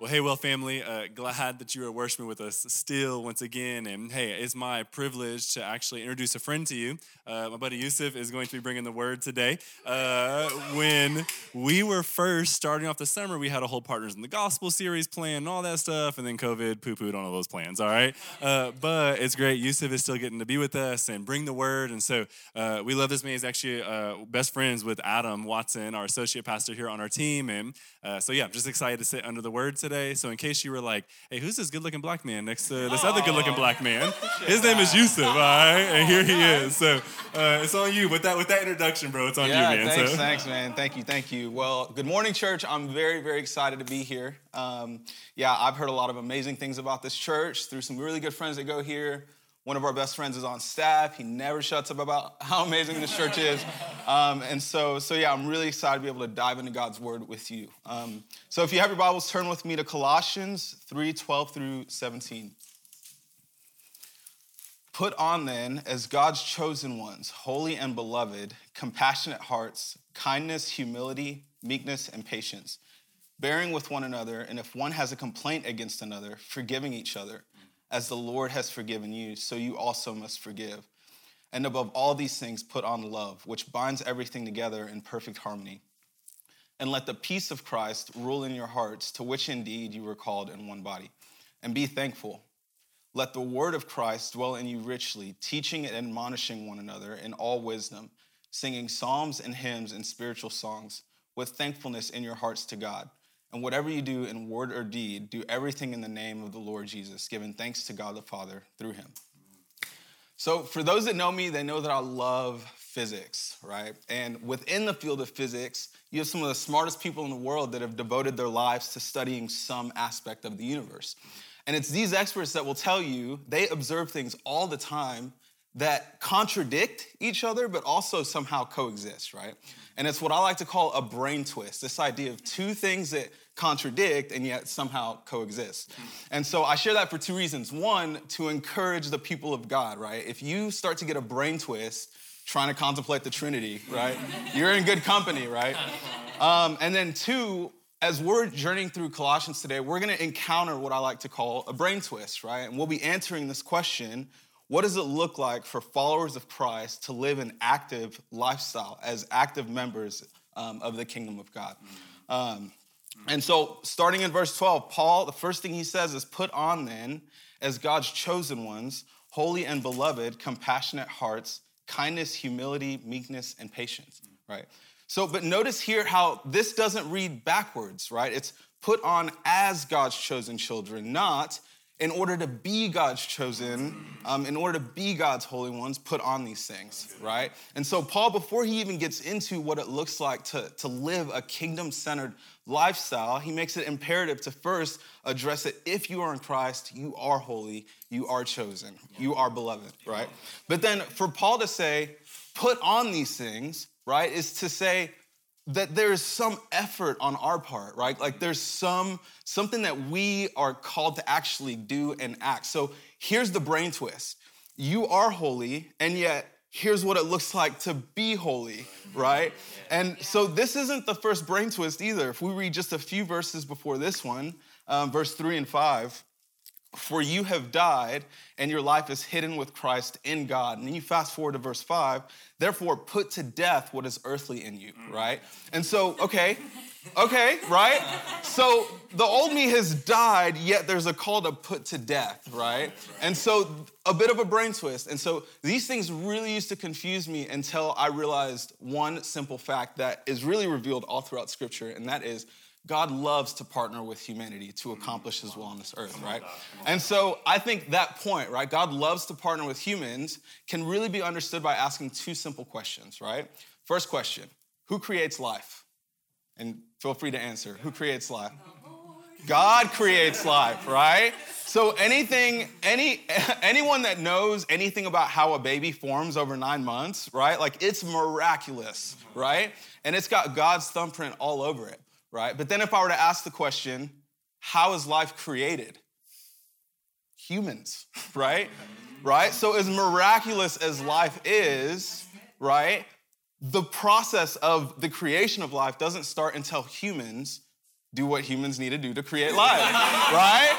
Well, hey, well, family, uh, glad that you are worshiping with us still once again. And hey, it's my privilege to actually introduce a friend to you. Uh, my buddy Yusuf is going to be bringing the word today. Uh, when we were first starting off the summer, we had a whole Partners in the Gospel series plan and all that stuff, and then COVID poo pooed on all those plans, all right? Uh, but it's great. Yusuf is still getting to be with us and bring the word. And so uh, we love this man. He's actually uh, best friends with Adam Watson, our associate pastor here on our team. And so, yeah, I'm just excited to sit under the word today. So, in case you were like, hey, who's this good looking black man next to this other good looking black man? His name is Yusuf, all right? And here he is. So, uh, it's on you. With that, with that introduction, bro, it's on yeah, you, man. Thanks, so. thanks, man. Thank you, thank you. Well, good morning, church. I'm very, very excited to be here. Um, yeah, I've heard a lot of amazing things about this church through some really good friends that go here. One of our best friends is on staff. He never shuts up about how amazing this church is. Um, and so, so yeah, I'm really excited to be able to dive into God's word with you. Um, so if you have your Bibles, turn with me to Colossians 3 12 through 17. Put on then, as God's chosen ones, holy and beloved, compassionate hearts, kindness, humility, meekness, and patience, bearing with one another, and if one has a complaint against another, forgiving each other, as the Lord has forgiven you, so you also must forgive. And above all these things, put on love, which binds everything together in perfect harmony. And let the peace of Christ rule in your hearts, to which indeed you were called in one body. And be thankful. Let the word of Christ dwell in you richly, teaching and admonishing one another in all wisdom, singing psalms and hymns and spiritual songs with thankfulness in your hearts to God. And whatever you do in word or deed, do everything in the name of the Lord Jesus, giving thanks to God the Father through him. So, for those that know me, they know that I love physics, right? And within the field of physics, you have some of the smartest people in the world that have devoted their lives to studying some aspect of the universe. And it's these experts that will tell you they observe things all the time that contradict each other, but also somehow coexist, right? And it's what I like to call a brain twist this idea of two things that contradict and yet somehow coexist. And so I share that for two reasons. One, to encourage the people of God, right? If you start to get a brain twist trying to contemplate the Trinity, right, you're in good company, right? Um, and then two, as we're journeying through Colossians today, we're going to encounter what I like to call a brain twist, right? And we'll be answering this question what does it look like for followers of Christ to live an active lifestyle as active members um, of the kingdom of God? Um, and so, starting in verse 12, Paul, the first thing he says is, Put on then, as God's chosen ones, holy and beloved, compassionate hearts, kindness, humility, meekness, and patience, right? So, but notice here how this doesn't read backwards, right? It's put on as God's chosen children, not in order to be God's chosen, um, in order to be God's holy ones, put on these things, right? And so, Paul, before he even gets into what it looks like to, to live a kingdom centered lifestyle, he makes it imperative to first address it. If you are in Christ, you are holy, you are chosen, you are beloved, right? But then for Paul to say, put on these things, right, is to say, that there's some effort on our part right? Like there's some something that we are called to actually do and act. So here's the brain twist. You are holy and yet here's what it looks like to be holy right? And so this isn't the first brain twist either. If we read just a few verses before this one um, verse 3 and 5 for you have died, and your life is hidden with Christ in God. And then you fast forward to verse five, therefore put to death what is earthly in you, mm. right? And so, okay, okay, right? So the old me has died, yet there's a call to put to death, right? And so a bit of a brain twist. And so these things really used to confuse me until I realized one simple fact that is really revealed all throughout scripture, and that is God loves to partner with humanity to accomplish his will on this earth, right? And so I think that point, right? God loves to partner with humans can really be understood by asking two simple questions, right? First question Who creates life? And feel free to answer. Who creates life? God creates life, right? So anything, any anyone that knows anything about how a baby forms over nine months, right? Like it's miraculous, right? And it's got God's thumbprint all over it right? But then if I were to ask the question, how is life created? Humans, right? Right? So, as miraculous as life is, right, the process of the creation of life doesn't start until humans do what humans need to do to create life, right?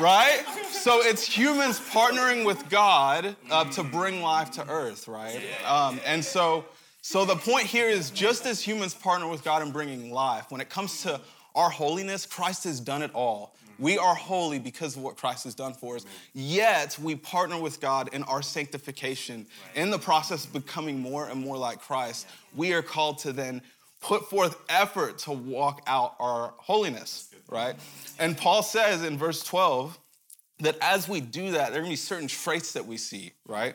Right? So it's humans partnering with God uh, to bring life to earth, right? Um, and so, so the point here is just as humans partner with God in bringing life, when it comes to our holiness, Christ has done it all. We are holy because of what Christ has done for us. Yet we partner with God in our sanctification. In the process of becoming more and more like Christ, we are called to then put forth effort to walk out our holiness, right? And Paul says in verse 12 that as we do that, there are gonna be certain traits that we see, right?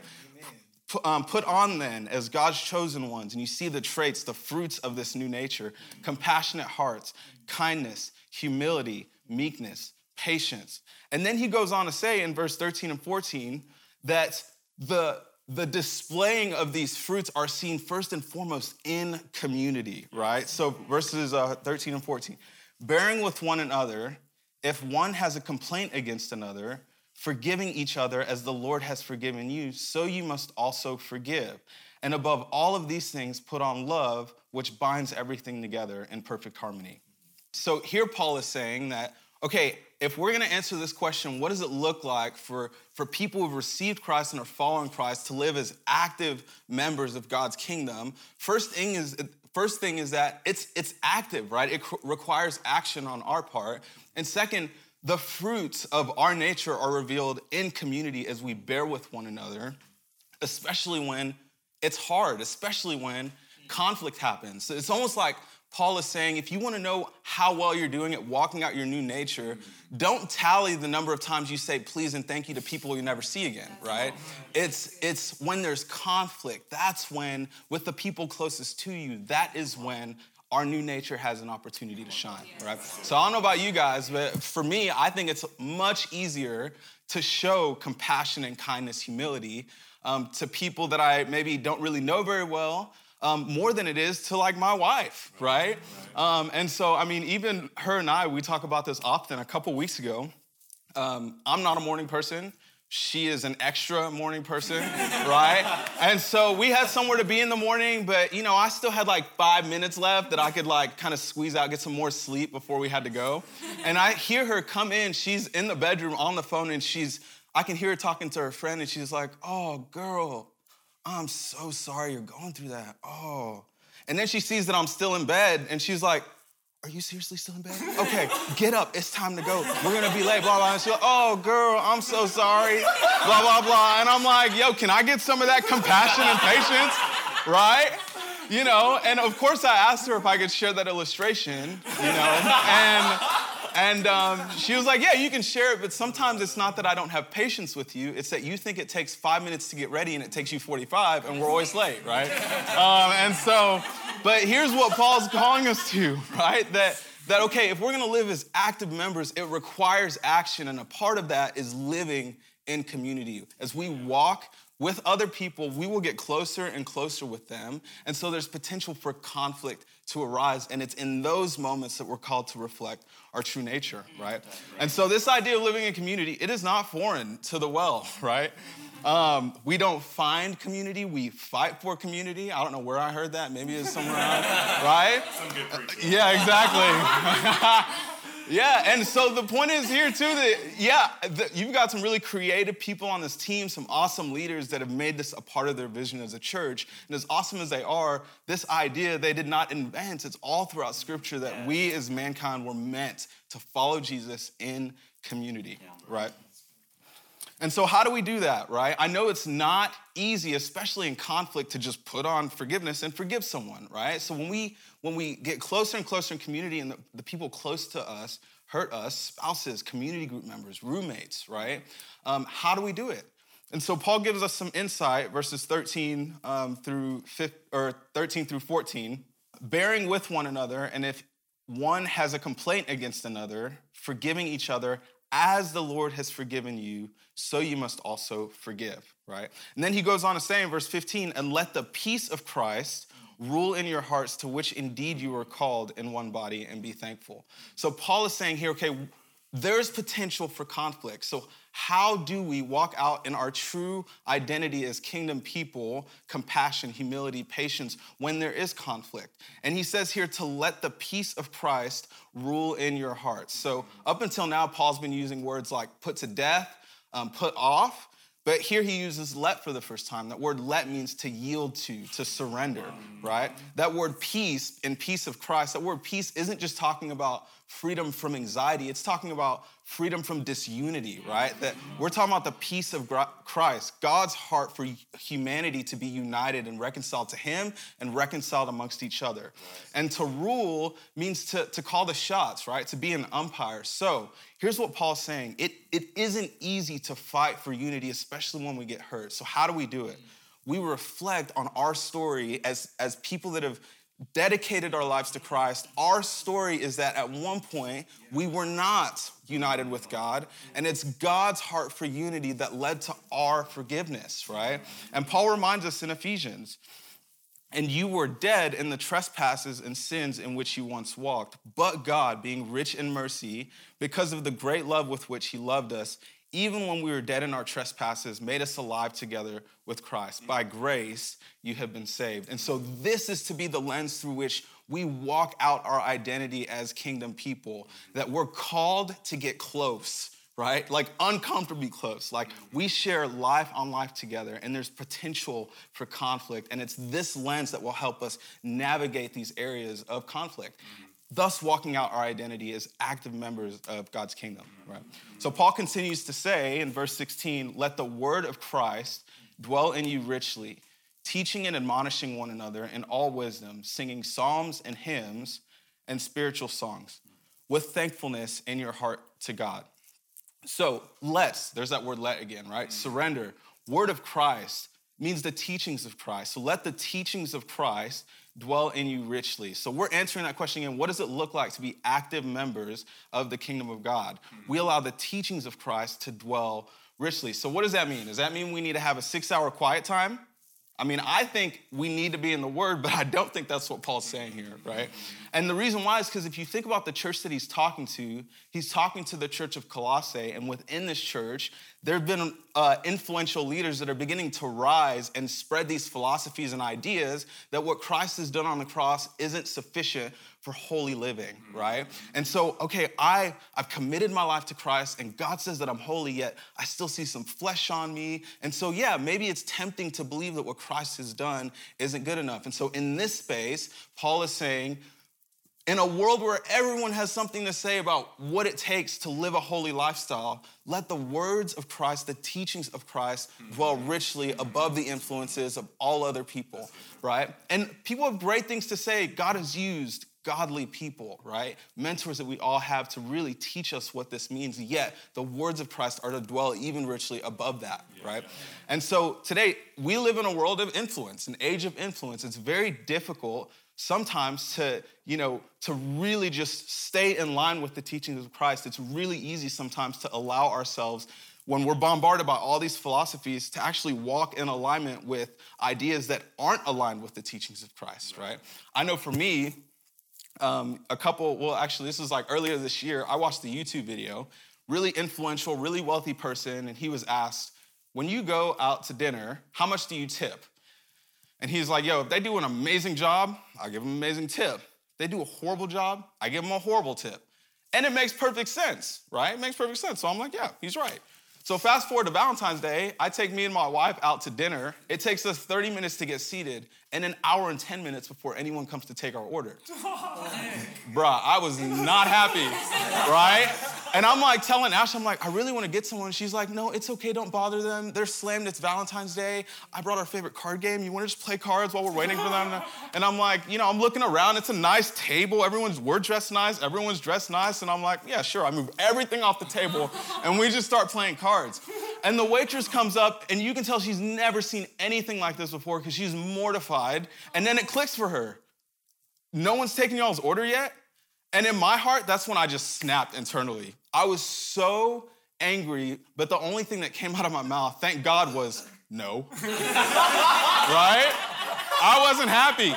Um, put on then as God's chosen ones, and you see the traits, the fruits of this new nature compassionate hearts, kindness, humility, meekness, patience. And then he goes on to say in verse 13 and 14 that the, the displaying of these fruits are seen first and foremost in community, right? So verses uh, 13 and 14. Bearing with one another, if one has a complaint against another, forgiving each other as the Lord has forgiven you, so you must also forgive. And above all of these things, put on love, which binds everything together in perfect harmony. So here Paul is saying that, okay, if we're gonna answer this question, what does it look like for, for people who've received Christ and are following Christ to live as active members of God's kingdom? First thing is, first thing is that it's, it's active, right? It requires action on our part. And second, the fruits of our nature are revealed in community as we bear with one another, especially when it's hard, especially when conflict happens. It's almost like Paul is saying if you want to know how well you're doing at walking out your new nature, don't tally the number of times you say please and thank you to people you never see again, right? It's it's when there's conflict. That's when with the people closest to you, that is when our new nature has an opportunity to shine, right? So I don't know about you guys, but for me, I think it's much easier to show compassion and kindness, humility um, to people that I maybe don't really know very well, um, more than it is to like my wife, right? Um, and so, I mean, even her and I, we talk about this often. A couple weeks ago, um, I'm not a morning person. She is an extra morning person, right? And so we had somewhere to be in the morning, but you know, I still had like five minutes left that I could like kind of squeeze out, get some more sleep before we had to go. And I hear her come in. She's in the bedroom on the phone, and she's, I can hear her talking to her friend, and she's like, "Oh, girl, I'm so sorry you're going through that. Oh. And then she sees that I'm still in bed and she's like, Are you seriously still in bed? Okay, get up. It's time to go. We're gonna be late, blah, blah. And she's like, Oh, girl, I'm so sorry, blah, blah, blah. And I'm like, Yo, can I get some of that compassion and patience, right? You know, and of course I asked her if I could share that illustration, you know, and and um, she was like, Yeah, you can share it, but sometimes it's not that I don't have patience with you. It's that you think it takes five minutes to get ready and it takes you 45, and we're always late, right? Um, and so, but here's what Paul's calling us to, right? That, that, okay, if we're gonna live as active members, it requires action, and a part of that is living in community. As we walk with other people, we will get closer and closer with them. And so there's potential for conflict to arise. And it's in those moments that we're called to reflect our true nature, right? And so this idea of living in community, it is not foreign to the well, right? Um, we don't find community, we fight for community. I don't know where I heard that. Maybe it's somewhere else, right? Uh, yeah, exactly. Yeah, and so the point is here too that, yeah, the, you've got some really creative people on this team, some awesome leaders that have made this a part of their vision as a church. And as awesome as they are, this idea they did not invent. It's all throughout scripture that yeah. we as mankind were meant to follow Jesus in community, yeah. right? And so, how do we do that, right? I know it's not easy, especially in conflict, to just put on forgiveness and forgive someone, right? So, when we when we get closer and closer in community and the, the people close to us hurt us, spouses, community group members, roommates, right? Um, how do we do it? And so Paul gives us some insight, verses 13 um, through 15, or 13 through 14, bearing with one another, and if one has a complaint against another, forgiving each other as the Lord has forgiven you, so you must also forgive, right? And then he goes on to say in verse 15, and let the peace of Christ rule in your hearts, to which indeed you were called in one body, and be thankful. So Paul is saying here, okay, there's potential for conflict. So, how do we walk out in our true identity as kingdom people, compassion, humility, patience, when there is conflict? And he says here to let the peace of Christ rule in your hearts. So, up until now, Paul's been using words like put to death, um, put off. But here he uses let for the first time. That word let means to yield to, to surrender, right? That word peace in peace of Christ, that word peace isn't just talking about freedom from anxiety, it's talking about freedom from disunity, right? That we're talking about the peace of Christ, God's heart for humanity to be united and reconciled to Him and reconciled amongst each other. And to rule means to, to call the shots, right? To be an umpire. So here's what Paul's saying it, it isn't easy to fight for unity, especially when we get hurt. So, how do we do it? We reflect on our story as, as people that have dedicated our lives to Christ, our story is that at one point we were not united with God, and it's God's heart for unity that led to our forgiveness, right? And Paul reminds us in Ephesians, and you were dead in the trespasses and sins in which you once walked. But God, being rich in mercy, because of the great love with which He loved us, even when we were dead in our trespasses, made us alive together with Christ. By grace, you have been saved. And so, this is to be the lens through which we walk out our identity as kingdom people, that we're called to get close, right? Like uncomfortably close. Like we share life on life together, and there's potential for conflict. And it's this lens that will help us navigate these areas of conflict thus walking out our identity as active members of God's kingdom, right? So Paul continues to say in verse 16, let the word of Christ dwell in you richly, teaching and admonishing one another in all wisdom, singing psalms and hymns and spiritual songs with thankfulness in your heart to God. So, let's, there's that word let again, right? Mm. Surrender. Word of Christ means the teachings of Christ. So let the teachings of Christ dwell in you richly. So we're answering that question again. What does it look like to be active members of the kingdom of God? Mm. We allow the teachings of Christ to dwell richly. So what does that mean? Does that mean we need to have a six hour quiet time? I mean, I think we need to be in the Word, but I don't think that's what Paul's saying here, right? And the reason why is because if you think about the church that he's talking to, he's talking to the church of Colossae, and within this church, there have been uh, influential leaders that are beginning to rise and spread these philosophies and ideas that what Christ has done on the cross isn't sufficient for holy living, mm-hmm. right? And so, okay, I, I've committed my life to Christ and God says that I'm holy, yet I still see some flesh on me. And so, yeah, maybe it's tempting to believe that what Christ has done isn't good enough. And so, in this space, Paul is saying, in a world where everyone has something to say about what it takes to live a holy lifestyle, let the words of Christ, the teachings of Christ, mm-hmm. dwell richly above the influences of all other people, right? And people have great things to say. God has used godly people, right? Mentors that we all have to really teach us what this means. Yet the words of Christ are to dwell even richly above that, yeah, right? Yeah. And so today we live in a world of influence, an age of influence. It's very difficult sometimes to, you know, to really just stay in line with the teachings of Christ. It's really easy sometimes to allow ourselves when we're bombarded by all these philosophies to actually walk in alignment with ideas that aren't aligned with the teachings of Christ, right? I know for me, um, a couple, well, actually, this was like earlier this year, I watched the YouTube video, really influential, really wealthy person, and he was asked, when you go out to dinner, how much do you tip? And he's like, yo, if they do an amazing job, I give them an amazing tip. If they do a horrible job, I give them a horrible tip. And it makes perfect sense, right? It makes perfect sense. So I'm like, yeah, he's right. So fast forward to Valentine's Day, I take me and my wife out to dinner. It takes us 30 minutes to get seated and an hour and 10 minutes before anyone comes to take our order. Bruh, I was not happy, right? And I'm like telling Ash, I'm like, I really want to get someone. She's like, no, it's okay, don't bother them. They're slammed, it's Valentine's Day. I brought our favorite card game. You want to just play cards while we're waiting for them? And I'm like, you know, I'm looking around, it's a nice table. Everyone's, we're dressed nice, everyone's dressed nice. And I'm like, yeah, sure. I move everything off the table and we just start playing cards. And the waitress comes up, and you can tell she's never seen anything like this before because she's mortified. And then it clicks for her. No one's taking y'all's order yet? And in my heart, that's when I just snapped internally. I was so angry, but the only thing that came out of my mouth, thank God, was no. right? I wasn't happy.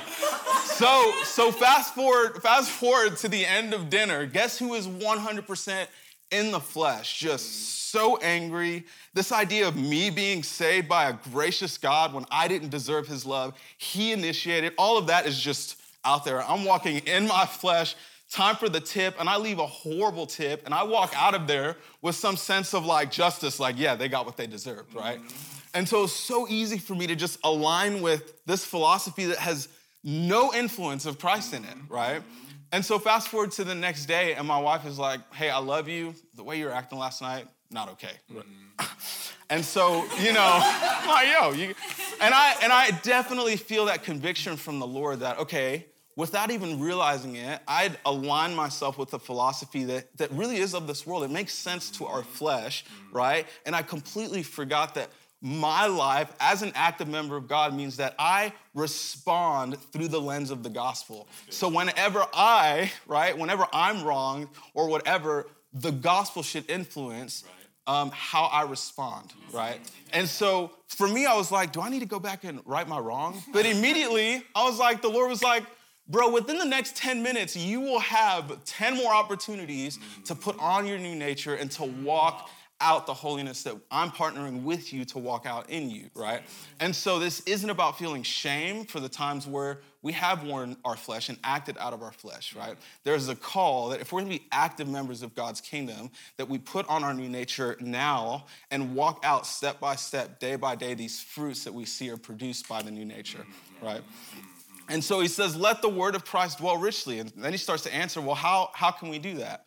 So, so fast forward, fast forward to the end of dinner. Guess who is 100% in the flesh, just so angry. This idea of me being saved by a gracious God when I didn't deserve his love, he initiated, all of that is just out there. I'm walking in my flesh, time for the tip, and I leave a horrible tip, and I walk out of there with some sense of like justice, like, yeah, they got what they deserved, right? And so it's so easy for me to just align with this philosophy that has no influence of Christ in it, right? And so fast forward to the next day, and my wife is like, "Hey, I love you. The way you were acting last night, not okay." Mm. and so, you know, like, yo, you, and I and I definitely feel that conviction from the Lord that okay, without even realizing it, I'd align myself with a philosophy that that really is of this world. It makes sense to our flesh, right? And I completely forgot that my life as an active member of God means that I respond through the lens of the gospel. So whenever I, right, whenever I'm wrong or whatever, the gospel should influence um, how I respond, right? And so for me, I was like, do I need to go back and right my wrong? But immediately, I was like, the Lord was like, bro, within the next 10 minutes, you will have 10 more opportunities to put on your new nature and to walk out the holiness that I'm partnering with you to walk out in you, right? And so this isn't about feeling shame for the times where we have worn our flesh and acted out of our flesh, right? There's a call that if we're gonna be active members of God's kingdom, that we put on our new nature now and walk out step by step, day by day, these fruits that we see are produced by the new nature, right? And so he says, let the word of Christ dwell richly. And then he starts to answer, well, how, how can we do that?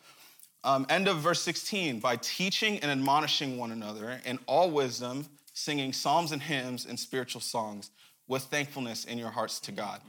Um, end of verse 16 by teaching and admonishing one another in all wisdom, singing psalms and hymns and spiritual songs with thankfulness in your hearts to God.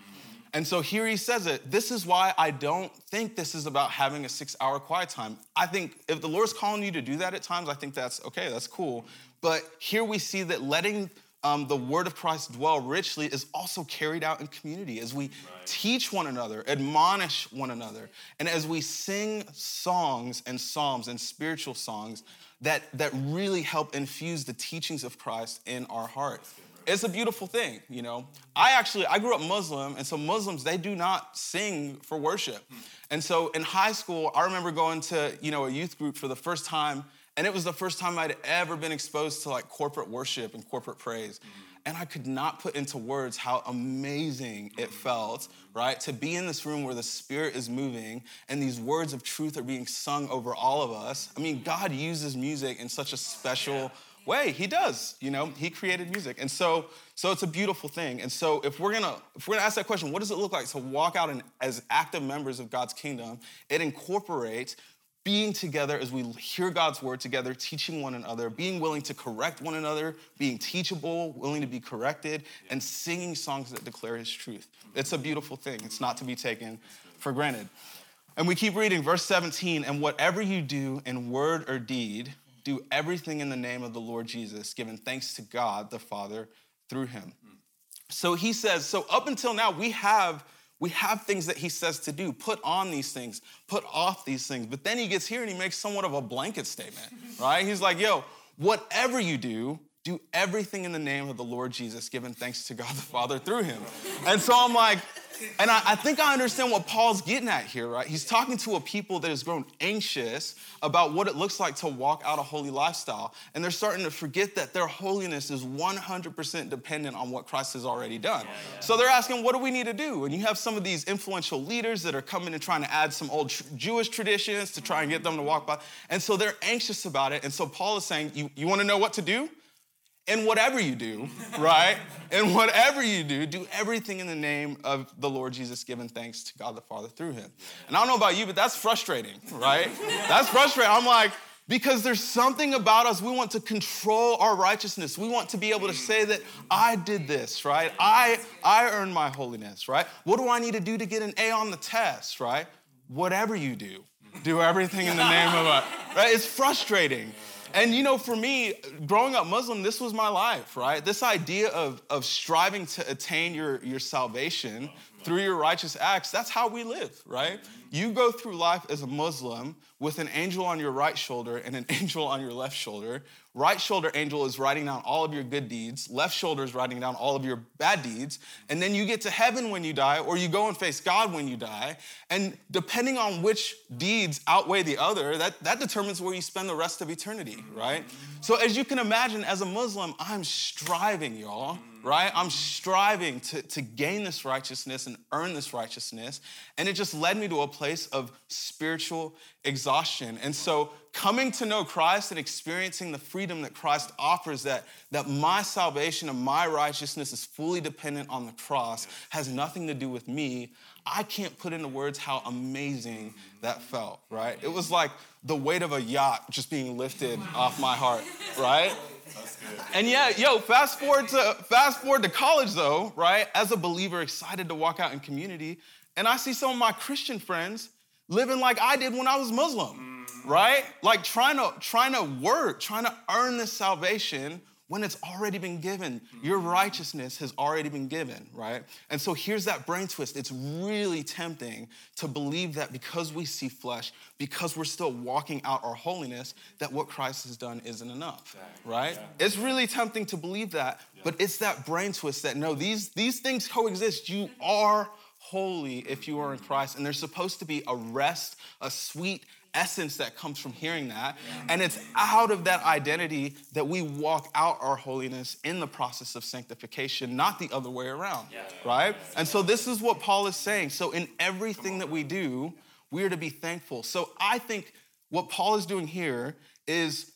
And so here he says it. This is why I don't think this is about having a six hour quiet time. I think if the Lord's calling you to do that at times, I think that's okay, that's cool. But here we see that letting um, the word of Christ dwell richly is also carried out in community as we right. teach one another, admonish one another, and as we sing songs and psalms and spiritual songs that, that really help infuse the teachings of Christ in our heart. It's a beautiful thing, you know. I actually I grew up Muslim, and so Muslims they do not sing for worship. Hmm. And so in high school, I remember going to you know a youth group for the first time and it was the first time I'd ever been exposed to like corporate worship and corporate praise. Mm-hmm. And I could not put into words how amazing it mm-hmm. felt, right? To be in this room where the Spirit is moving and these words of truth are being sung over all of us. I mean, God mm-hmm. uses music in such a special way. He does, you know, He created music. And so, so it's a beautiful thing. And so if we're gonna, if we're gonna ask that question, what does it look like to walk out in, as active members of God's kingdom? It incorporates being together as we hear God's word together, teaching one another, being willing to correct one another, being teachable, willing to be corrected, and singing songs that declare his truth. It's a beautiful thing. It's not to be taken for granted. And we keep reading verse 17, and whatever you do in word or deed, do everything in the name of the Lord Jesus, giving thanks to God the Father through him. Hmm. So he says, so up until now, we have we have things that he says to do. Put on these things, put off these things. But then he gets here and he makes somewhat of a blanket statement, right? He's like, yo, whatever you do, do everything in the name of the Lord Jesus, giving thanks to God the Father through him. And so I'm like, and I, I, think I understand what Paul's getting at here, right? He's talking to a people that has grown anxious about what it looks like to walk out a holy lifestyle. And they're starting to forget that their holiness is 100% dependent on what Christ has already done. Yeah, yeah. So they're asking, what do we need to do? And you have some of these influential leaders that are coming and trying to add some old tr- Jewish traditions to try and get them to walk by. And so they're anxious about it. And so Paul is saying, you, you want to know what to do? And whatever you do, right? And whatever you do, do everything in the name of the Lord Jesus, giving thanks to God the Father through him. And I don't know about you, but that's frustrating, right? That's frustrating. I'm like, because there's something about us, we want to control our righteousness. We want to be able to say that I did this, right? I, I earned my holiness, right? What do I need to do to get an A on the test, right? Whatever you do, do everything in the name of a, right? It's frustrating. And you know, for me, growing up Muslim, this was my life, right? This idea of, of striving to attain your, your salvation through your righteous acts. That's how we live, right? You go through life as a Muslim with an angel on your right shoulder and an angel on your left shoulder. Right shoulder angel is writing down all of your good deeds, left shoulder is writing down all of your bad deeds. And then you get to heaven when you die, or you go and face God when you die. And depending on which deeds outweigh the other, that, that determines where you spend the rest of eternity, right? So, as you can imagine, as a Muslim, I'm striving, y'all right? I'm striving to, to gain this righteousness and earn this righteousness. And it just led me to a place of spiritual exhaustion. And so coming to know Christ and experiencing the freedom that Christ offers that, that my salvation and my righteousness is fully dependent on the cross has nothing to do with me. I can't put into words how amazing that felt, right? It was like the weight of a yacht just being lifted off my heart, right? And yeah, yo, fast forward to fast forward to college though, right? As a believer, excited to walk out in community, and I see some of my Christian friends living like I did when I was Muslim, mm. right? Like trying to trying to work, trying to earn this salvation when it's already been given. Your mm. righteousness has already been given, right? And so here's that brain twist. It's really tempting to believe that because we see flesh, because we're still walking out our holiness, that what Christ has done isn't enough, right? Yeah. It's really tempting to believe that, yeah. but it's that brain twist that no, these, these things coexist. You are holy if you are in Christ, and there's supposed to be a rest, a sweet essence that comes from hearing that. And it's out of that identity that we walk out our holiness in the process of sanctification, not the other way around, right? And so this is what Paul is saying. So in everything that we do, we are to be thankful. So I think what Paul is doing here is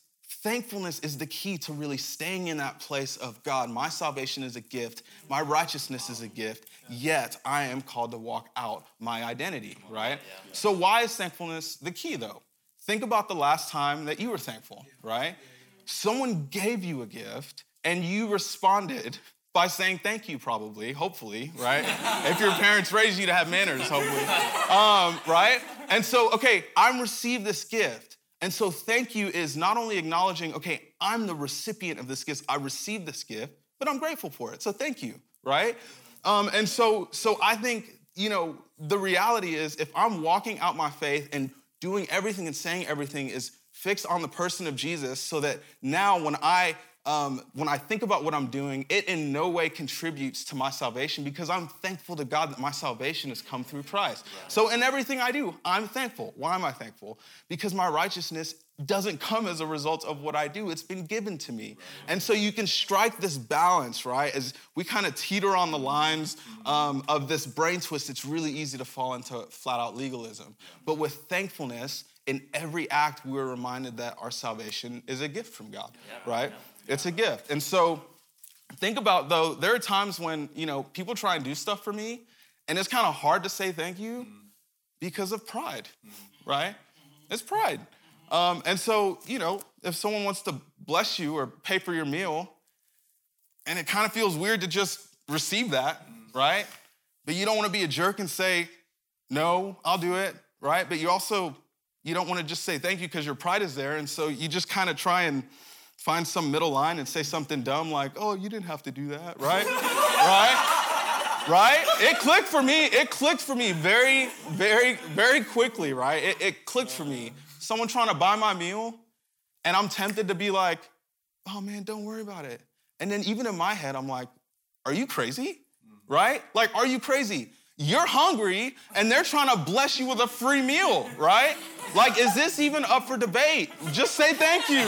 thankfulness is the key to really staying in that place of God, my salvation is a gift, my righteousness is a gift, yet I am called to walk out my identity, right? So, why is thankfulness the key though? Think about the last time that you were thankful, right? Someone gave you a gift and you responded by saying thank you, probably, hopefully, right? if your parents raised you to have manners, hopefully, um, right? And so, okay, I'm received this gift. And so, thank you is not only acknowledging, okay, I'm the recipient of this gift, I received this gift, but I'm grateful for it. So, thank you, right? Um, and so, so I think, you know, the reality is if I'm walking out my faith and doing everything and saying everything is fixed on the person of Jesus, so that now when I um, when I think about what I'm doing, it in no way contributes to my salvation because I'm thankful to God that my salvation has come through Christ. Right. So, in everything I do, I'm thankful. Why am I thankful? Because my righteousness doesn't come as a result of what I do, it's been given to me. Right. And so, you can strike this balance, right? As we kind of teeter on the lines um, of this brain twist, it's really easy to fall into flat out legalism. But with thankfulness, in every act, we're reminded that our salvation is a gift from God, yeah. right? Yeah. It's a gift. And so think about though, there are times when, you know, people try and do stuff for me, and it's kind of hard to say thank you because of pride, right? It's pride. Um, and so, you know, if someone wants to bless you or pay for your meal, and it kind of feels weird to just receive that, right? But you don't want to be a jerk and say, no, I'll do it, right? But you also, you don't want to just say thank you because your pride is there. And so you just kind of try and find some middle line and say something dumb like, oh, you didn't have to do that, right? right? Right? It clicked for me. It clicked for me very, very, very quickly, right? It, it clicked for me. Someone trying to buy my meal, and I'm tempted to be like, oh man, don't worry about it. And then even in my head, I'm like, are you crazy? Mm-hmm. Right? Like, are you crazy? You're hungry and they're trying to bless you with a free meal, right? Like, is this even up for debate? Just say thank you,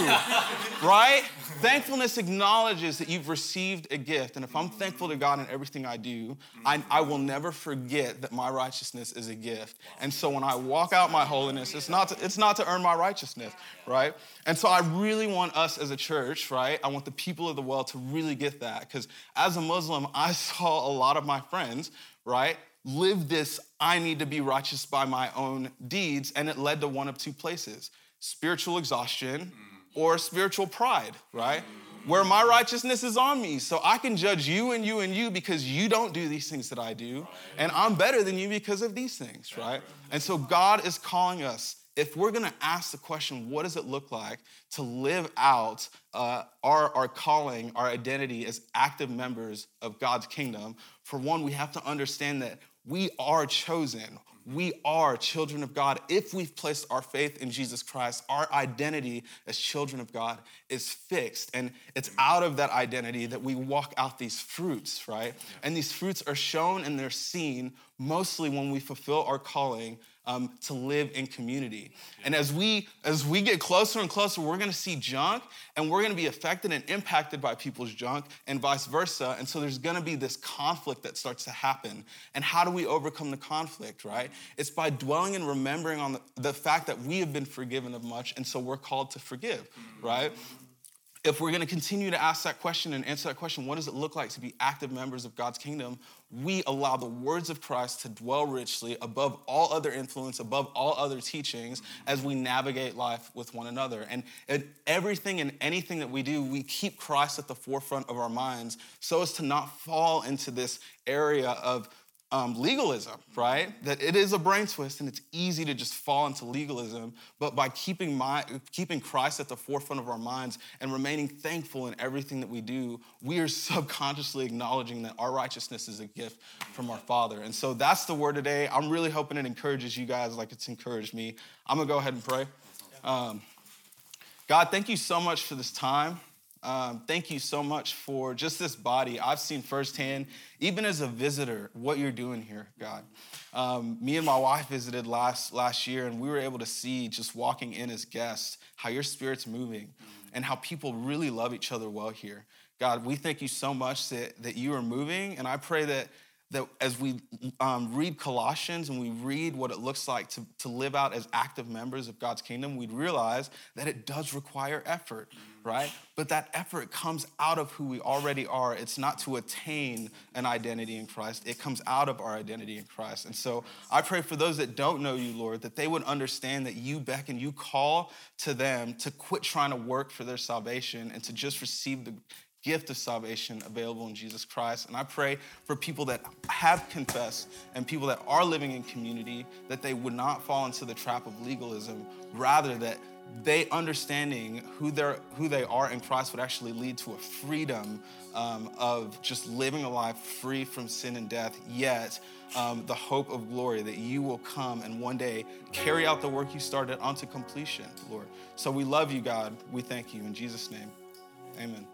right? Thankfulness acknowledges that you've received a gift. And if I'm thankful to God in everything I do, I, I, will never forget that my righteousness is a gift. And so when I walk out my holiness, it's not to, it's not to earn my righteousness, right? And so I really want us as a church, right? I want the people of the world to really get that. Because as a Muslim, I saw a lot of my friends, right? Live this, I need to be righteous by my own deeds, and it led to one of two places spiritual exhaustion or spiritual pride, right? Where my righteousness is on me. So I can judge you and you and you because you don't do these things that I do, and I'm better than you because of these things, right? And so God is calling us if we're gonna ask the question, what does it look like to live out uh, our, our calling, our identity as active members of God's kingdom? For one, we have to understand that we are chosen. We are children of God. If we've placed our faith in Jesus Christ, our identity as children of God is fixed. And it's out of that identity that we walk out these fruits, right? And these fruits are shown and they're seen mostly when we fulfill our calling um, to live in community. And as we as we get closer and closer, we're going to see junk, and we're going to be affected and impacted by people's junk, and vice versa. And so there's going to be this conflict that starts to happen. And how do we overcome the conflict? Right? It's by dwelling and remembering on the, the fact that we have been forgiven of much, and so we're called to forgive. Right? If we're going to continue to ask that question and answer that question, what does it look like to be active members of God's kingdom? We allow the words of Christ to dwell richly above all other influence, above all other teachings as we navigate life with one another. And, everything and anything that we do, we keep Christ at the forefront of our minds so as to not fall into this area of um, legalism, right? That it is a brain twist and it's easy to just fall into legalism. But by keeping, my, keeping Christ at the forefront of our minds and remaining thankful in everything that we do, we are subconsciously acknowledging that our righteousness is a gift from our Father. And so that's the word today. I'm really hoping it encourages you guys like it's encouraged me. I'm gonna go ahead and pray. Um, God, thank you so much for this time. Um, thank you so much for just this body. I've seen firsthand, even as a visitor, what you're doing here, God. Um, me and my wife visited last last year, and we were able to see just walking in as guests how your spirit's moving, and how people really love each other well here. God, we thank you so much that, that you are moving, and I pray that that as we um, read Colossians and we read what it looks like to, to live out as active members of God's kingdom, we'd realize that it does require effort, right? But that effort comes out of who we already are. It's not to attain an identity in Christ, it comes out of our identity in Christ. And so I pray for those that don't know you, Lord, that they would understand that you beckon, you call to them to quit trying to work for their salvation and to just receive the gift of salvation available in Jesus Christ. And I pray for people that have confessed and people that are living in community that they would not fall into the trap of legalism, rather that they understanding who they're who they are in Christ would actually lead to a freedom um, of just living a life free from sin and death. Yet um, the hope of glory that you will come and one day carry out the work you started onto completion, Lord. So we love you, God. We thank you in Jesus' name. Amen.